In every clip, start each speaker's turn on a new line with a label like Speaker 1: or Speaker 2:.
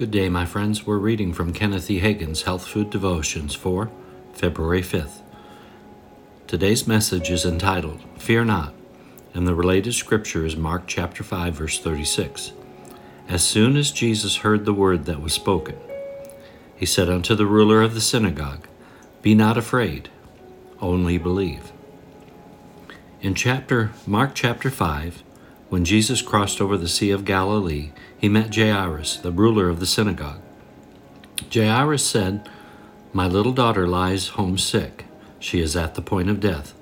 Speaker 1: Good day, my friends. We're reading from Kenneth E. Hagin's Health Food Devotions for February 5th. Today's message is entitled, Fear Not, and the related scripture is Mark chapter 5, verse 36. As soon as Jesus heard the word that was spoken, he said unto the ruler of the synagogue, Be not afraid, only believe. In chapter Mark chapter 5, when Jesus crossed over the Sea of Galilee, he met Jairus, the ruler of the synagogue. Jairus said, My little daughter lies home sick. She is at the point of death.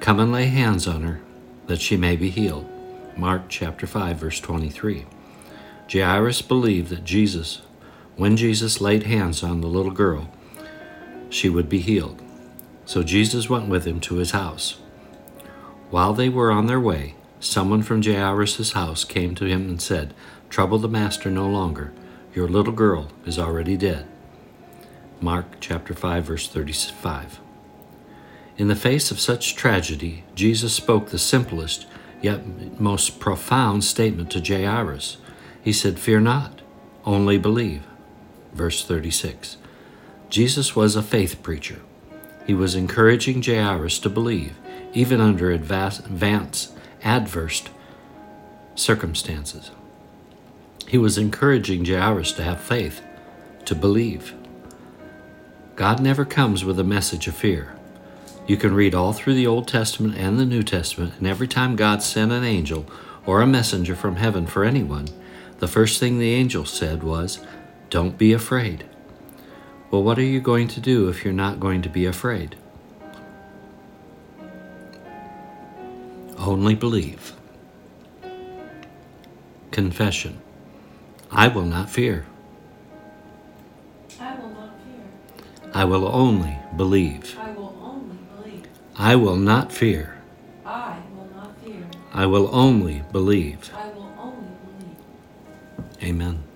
Speaker 1: Come and lay hands on her, that she may be healed. Mark chapter 5, verse 23. Jairus believed that Jesus, when Jesus laid hands on the little girl, she would be healed. So Jesus went with him to his house. While they were on their way, Someone from Jairus' house came to him and said, Trouble the master no longer. Your little girl is already dead. Mark chapter 5 verse 35. In the face of such tragedy, Jesus spoke the simplest yet most profound statement to Jairus. He said, Fear not, only believe. Verse 36. Jesus was a faith preacher. He was encouraging Jairus to believe, even under advanced adverse circumstances. He was encouraging Jairus to have faith, to believe. God never comes with a message of fear. You can read all through the Old Testament and the New Testament, and every time God sent an angel or a messenger from heaven for anyone, the first thing the angel said was, Don't be afraid. Well, what are you going to do if you're not going to be afraid? Only believe. Confession I will not fear.
Speaker 2: I will not fear.
Speaker 1: I will only believe.
Speaker 2: I will only believe.
Speaker 1: I will not fear.
Speaker 2: I will not fear.
Speaker 1: I will only believe.
Speaker 2: I will only believe.
Speaker 1: Amen.